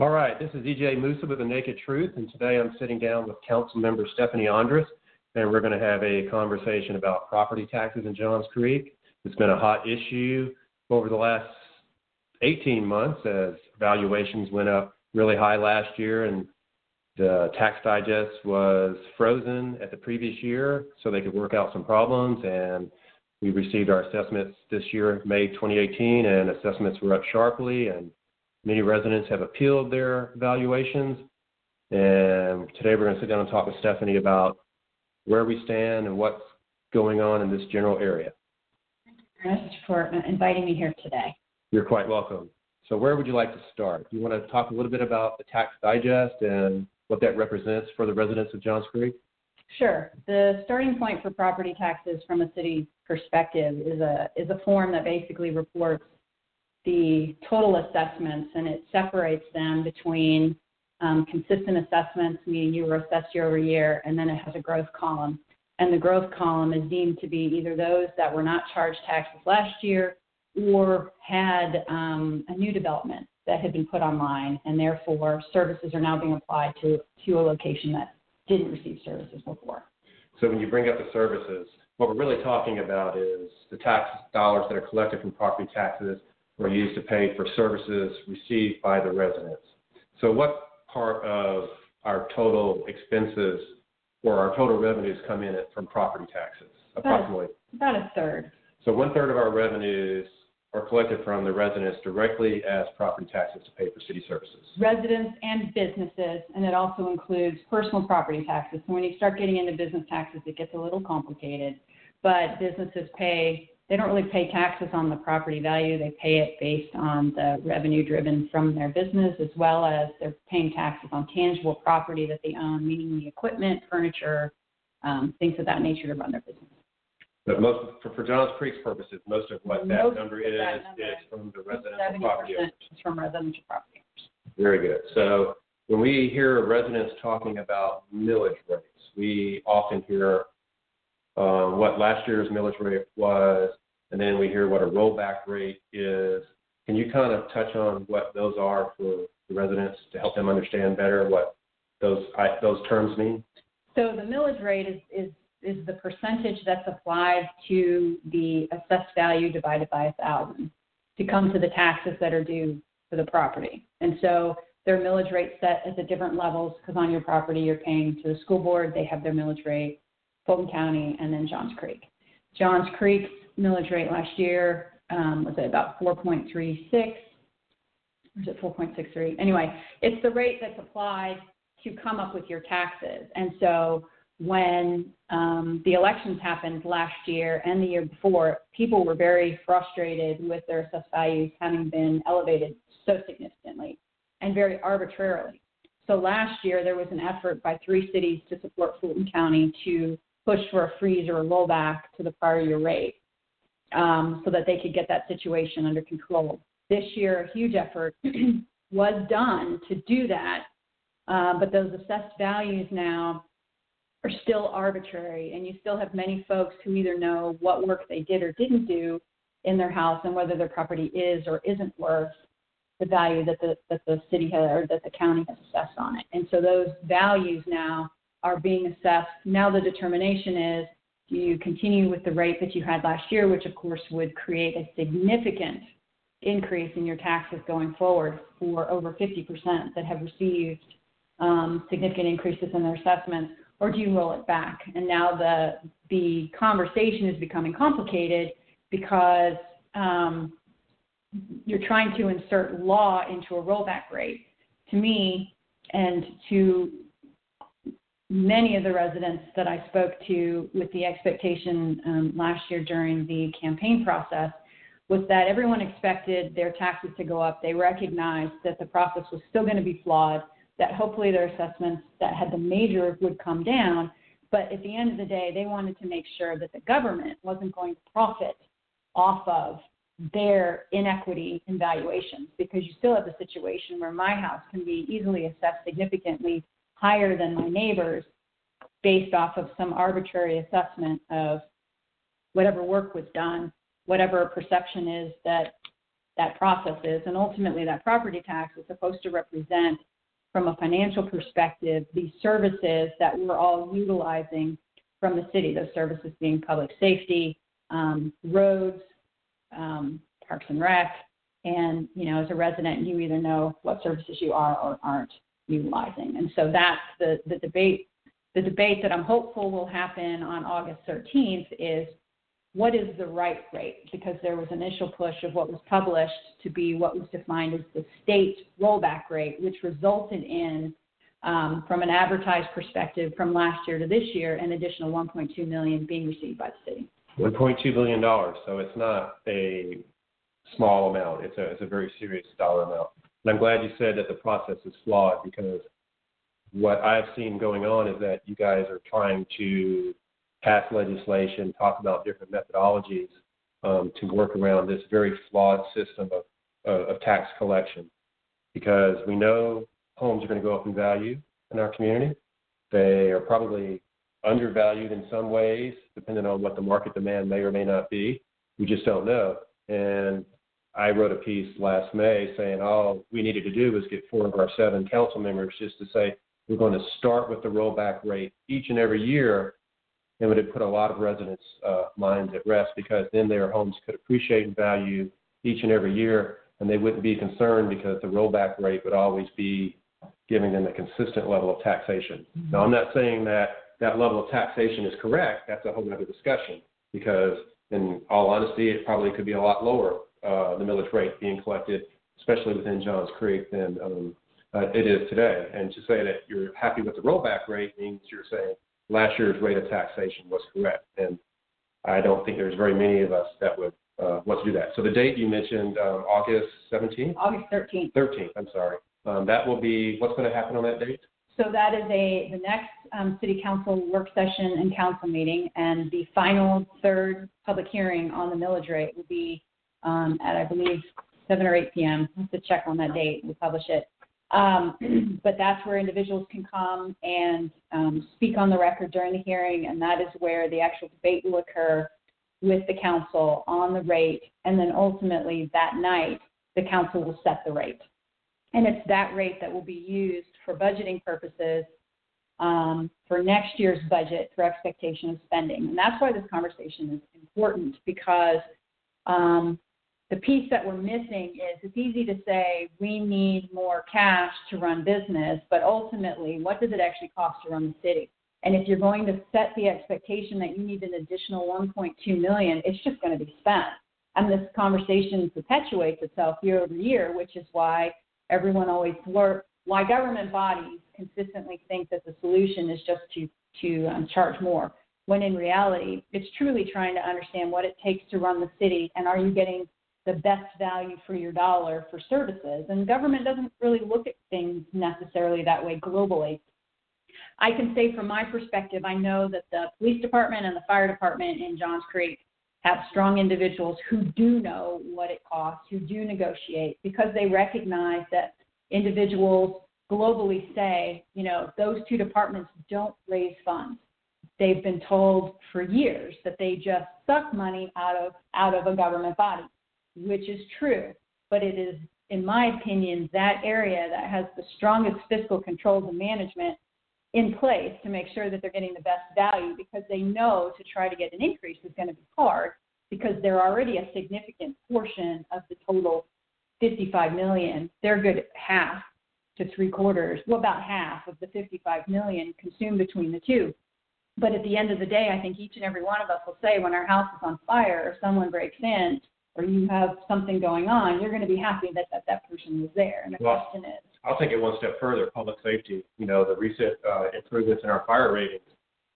All right, this is EJ Musa with The Naked Truth, and today I'm sitting down with Council Member Stephanie Endres, and we're going to have a conversation about property taxes in Johns Creek. It's been a hot issue over the last 18 months as valuations went up really high last year, and the tax digest was frozen at the previous year so they could work out some problems. And we received our assessments this year, May 2018, and assessments were up sharply. And Many residents have appealed their valuations. And today we're going to sit down and talk with Stephanie about where we stand and what's going on in this general area. Thank you, Ernest, for uh, inviting me here today. You're quite welcome. So, where would you like to start? Do you want to talk a little bit about the tax digest and what that represents for the residents of Johns Creek? Sure. The starting point for property taxes from a city perspective is a is a form that basically reports the total assessments and it separates them between um, consistent assessments, meaning you were assessed year over year, and then it has a growth column. And the growth column is deemed to be either those that were not charged taxes last year or had um, a new development that had been put online, and therefore services are now being applied to, to a location that didn't receive services before. So when you bring up the services, what we're really talking about is the tax dollars that are collected from property taxes were used to pay for services received by the residents. So, what part of our total expenses or our total revenues come in from property taxes? Approximately. About a third. So, one third of our revenues are collected from the residents directly as property taxes to pay for city services. Residents and businesses, and it also includes personal property taxes. So when you start getting into business taxes, it gets a little complicated. But businesses pay they don't really pay taxes on the property value. They pay it based on the revenue driven from their business, as well as they're paying taxes on tangible property that they own, meaning the equipment, furniture, um, things of that nature to run their business. But most, for, for Johns Creek's purposes, most of what that most number is that number is from the residential property owners. from residential property owners. Very good. So when we hear residents talking about millage rates, we often hear uh, what last year's millage rate was, and then we hear what a rollback rate is. Can you kind of touch on what those are for the residents to help them understand better what those those terms mean? So the millage rate is, is is the percentage that's applied to the assessed value divided by a thousand to come to the taxes that are due for the property. And so their millage rate set at the different levels because on your property you're paying to the school board, they have their millage rate, Fulton County, and then Johns Creek. Johns Creek's millage rate last year um, was at about 4.36, or is it 4.63? Anyway, it's the rate that's applied to come up with your taxes. And so when um, the elections happened last year and the year before, people were very frustrated with their assessed values having been elevated so significantly and very arbitrarily. So last year, there was an effort by three cities to support Fulton County to push for a freeze or a rollback to the prior year rate um, so that they could get that situation under control. This year, a huge effort was done to do that, uh, but those assessed values now are still arbitrary, and you still have many folks who either know what work they did or didn't do in their house and whether their property is or isn't worth the value that the that the city has or that the county has assessed on it. And so those values now are being assessed. Now the determination is do you continue with the rate that you had last year, which of course would create a significant increase in your taxes going forward for over 50% that have received um, significant increases in their assessments, or do you roll it back? And now the the conversation is becoming complicated because um, you're trying to insert law into a rollback rate. To me, and to many of the residents that I spoke to with the expectation um, last year during the campaign process was that everyone expected their taxes to go up. They recognized that the process was still going to be flawed, that hopefully their assessments that had the major would come down. But at the end of the day, they wanted to make sure that the government wasn't going to profit off of their inequity in valuations because you still have the situation where my house can be easily assessed significantly higher than my neighbors based off of some arbitrary assessment of whatever work was done, whatever perception is that that process is. And ultimately, that property tax is supposed to represent, from a financial perspective, the services that we're all utilizing from the city, those services being public safety, um, roads, um, Parks and Rec, and you know, as a resident, you either know what services you are or aren't utilizing. And so that's the, the debate. The debate that I'm hopeful will happen on August 13th is what is the right rate? Because there was initial push of what was published to be what was defined as the state rollback rate, which resulted in, um, from an advertised perspective, from last year to this year, an additional 1.2 million being received by the city. 1.2 billion dollars. So it's not a small amount. It's a it's a very serious dollar amount. And I'm glad you said that the process is flawed because what I've seen going on is that you guys are trying to pass legislation, talk about different methodologies um, to work around this very flawed system of, of tax collection. Because we know homes are going to go up in value in our community. They are probably undervalued in some ways, depending on what the market demand may or may not be. We just don't know. And I wrote a piece last May saying all we needed to do was get four of our seven council members just to say we're going to start with the rollback rate each and every year, and would have put a lot of residents' uh, minds at rest because then their homes could appreciate in value each and every year, and they wouldn't be concerned because the rollback rate would always be giving them a consistent level of taxation. Mm-hmm. Now, I'm not saying that that level of taxation is correct. That's a whole other discussion because, in all honesty, it probably could be a lot lower uh, the millage rate being collected, especially within Johns Creek, than um, uh, it is today. And to say that you're happy with the rollback rate means you're saying last year's rate of taxation was correct. And I don't think there's very many of us that would uh, want to do that. So the date you mentioned, um, August 17th? August 13th. 13th, I'm sorry. Um, that will be, what's going to happen on that date? So that is a the next um, city council work session and council meeting, and the final third public hearing on the millage rate will be um, at I believe 7 or 8 p.m. I have to check on that date. We publish it. Um, but that's where individuals can come and um, speak on the record during the hearing, and that is where the actual debate will occur with the council on the rate, and then ultimately that night the council will set the rate. And it's that rate that will be used for budgeting purposes um, for next year's budget for expectation of spending. And that's why this conversation is important because um, the piece that we're missing is it's easy to say we need more cash to run business, but ultimately, what does it actually cost to run the city? And if you're going to set the expectation that you need an additional 1.2 million, it's just going to be spent. And this conversation perpetuates itself year over year, which is why everyone always why government bodies consistently think that the solution is just to to um, charge more, when in reality, it's truly trying to understand what it takes to run the city, and are you getting the best value for your dollar for services. And government doesn't really look at things necessarily that way globally. I can say from my perspective, I know that the police department and the fire department in Johns Creek have strong individuals who do know what it costs, who do negotiate, because they recognize that individuals globally say, you know, those two departments don't raise funds. They've been told for years that they just suck money out of out of a government body which is true, but it is, in my opinion, that area that has the strongest fiscal controls and management in place to make sure that they're getting the best value because they know to try to get an increase is going to be hard because they're already a significant portion of the total 55 million. They're good half to three quarters, well, about half of the 55 million consumed between the two. But at the end of the day, I think each and every one of us will say when our house is on fire or someone breaks in, or you have something going on, you're going to be happy that that, that person was there. And the well, question is, I'll take it one step further. Public safety. You know, the recent uh, improvements in our fire ratings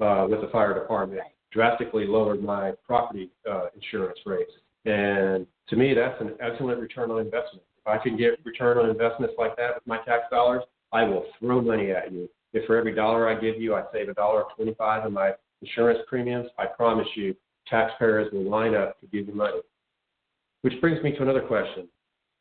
uh, with the fire department drastically lowered my property uh, insurance rates. And to me, that's an excellent return on investment. If I can get return on investments like that with my tax dollars, I will throw money at you. If for every dollar I give you, I save a dollar twenty-five in my insurance premiums, I promise you, taxpayers will line up to give you money. Which brings me to another question.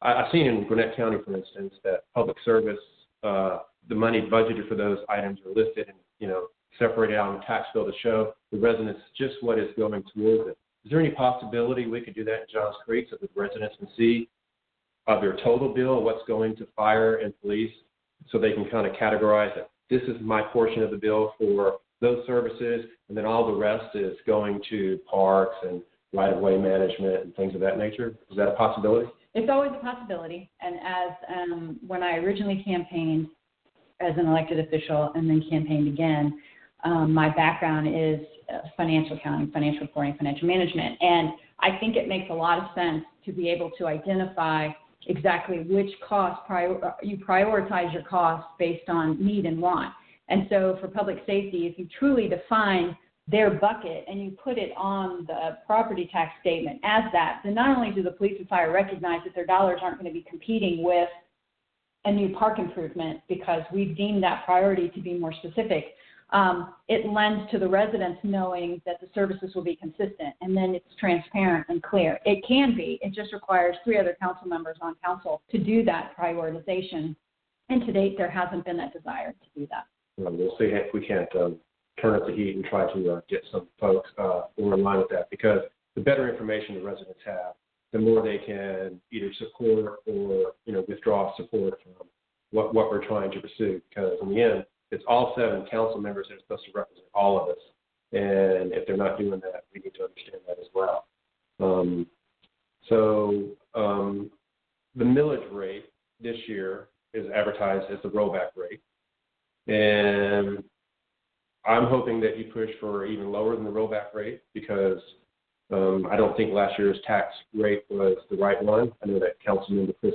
I, I've seen in Gwinnett County, for instance, that public service, uh, the money budgeted for those items are listed and you know separated out on the tax bill to show the residents just what is going towards it. Is there any possibility we could do that in Johns Creek so that the residents can see uh, their total bill, what's going to fire and police, so they can kind of categorize it? This is my portion of the bill for those services, and then all the rest is going to parks and right-of-way management and things of that nature. Is that a possibility? It's always a possibility. And as um, when I originally campaigned as an elected official and then campaigned again, um, my background is uh, financial accounting, financial reporting, financial management. And I think it makes a lot of sense to be able to identify exactly which cost prior, you prioritize your costs based on need and want. And so for public safety, if you truly define their bucket and you put it on the property tax statement as that, then not only do the police and fire recognize that their dollars aren't going to be competing with a new park improvement because we've deemed that priority to be more specific, um, it lends to the residents knowing that the services will be consistent and then it's transparent and clear. It can be. It just requires three other council members on council to do that prioritization. And to date, there hasn't been that desire to do that. We'll see if we can't um, turn up the heat and try to uh, get some folks uh, more in line with that because the better information the residents have, the more they can either support or you know withdraw support from what, what we're trying to pursue. Because in the end, it's all seven council members that are supposed to represent all of us, and if they're not doing that, we need to understand that as well. Um, so um, the millage rate this year is advertised as the rollback rate. And I'm hoping that you push for even lower than the rollback rate because um, I don't think last year's tax rate was the right one. I know that Councilmember Chris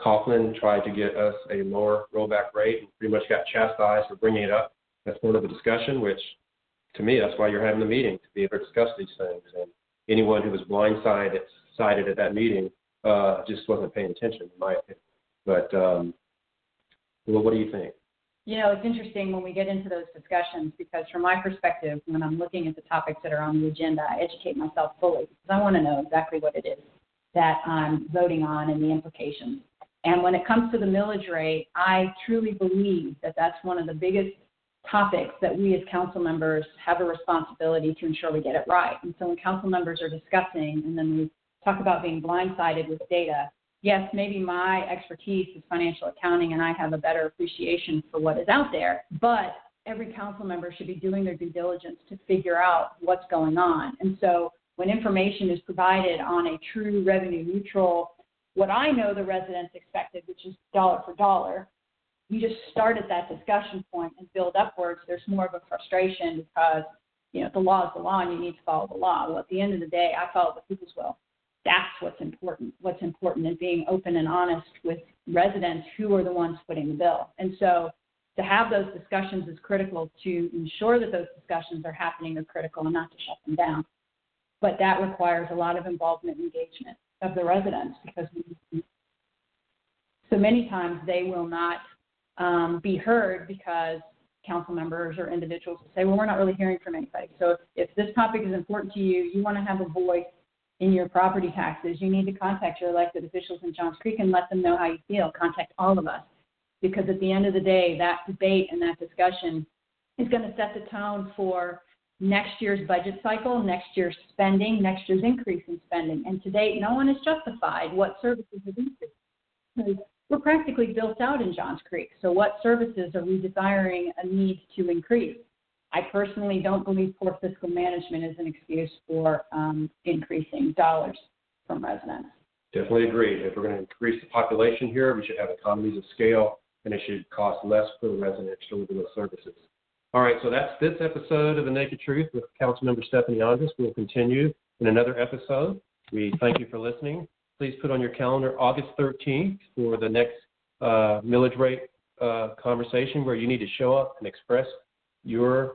Coughlin tried to get us a lower rollback rate and pretty much got chastised for bringing it up. That's part of the discussion, which to me, that's why you're having the meeting to be able to discuss these things. And anyone who was blindsided sided at that meeting uh, just wasn't paying attention, in my opinion. But um, well, what do you think? You know, it's interesting when we get into those discussions because, from my perspective, when I'm looking at the topics that are on the agenda, I educate myself fully because I want to know exactly what it is that I'm voting on and the implications. And when it comes to the millage rate, I truly believe that that's one of the biggest topics that we as council members have a responsibility to ensure we get it right. And so when council members are discussing and then we talk about being blindsided with data, yes, maybe my expertise is financial accounting and I have a better appreciation for what is out there, but every council member should be doing their due diligence to figure out what's going on. And so when information is provided on a true revenue neutral, what I know the residents expected, which is dollar for dollar, you just start at that discussion point and build upwards. There's more of a frustration because you know the law is the law and you need to follow the law. Well, at the end of the day, I follow the people's will that's what's important. What's important is being open and honest with residents who are the ones footing the bill. And so to have those discussions is critical to ensure that those discussions are happening are critical and not to shut them down. But that requires a lot of involvement and engagement of the residents because so many times they will not um, be heard because council members or individuals will say, well, we're not really hearing from anybody. So if, if this topic is important to you, you want to have a voice in your property taxes, you need to contact your elected officials in Johns Creek and let them know how you feel. Contact all of us. Because at the end of the day, that debate and that discussion is going to set the tone for next year's budget cycle, next year's spending, next year's increase in spending. And to date, no one has justified what services have increased. We're practically built out in Johns Creek. So, what services are we desiring a need to increase? I personally don't believe poor fiscal management is an excuse for um, increasing dollars from residents. Definitely agree. If we're going to increase the population here, we should have economies of scale, and it should cost less per resident to deliver those services. All right, so that's this episode of The Naked Truth with Councilmember Stephanie Endres. We'll continue in another episode. We thank you for listening. Please put on your calendar August 13th for the next uh, millage rate uh, conversation where you need to show up and express your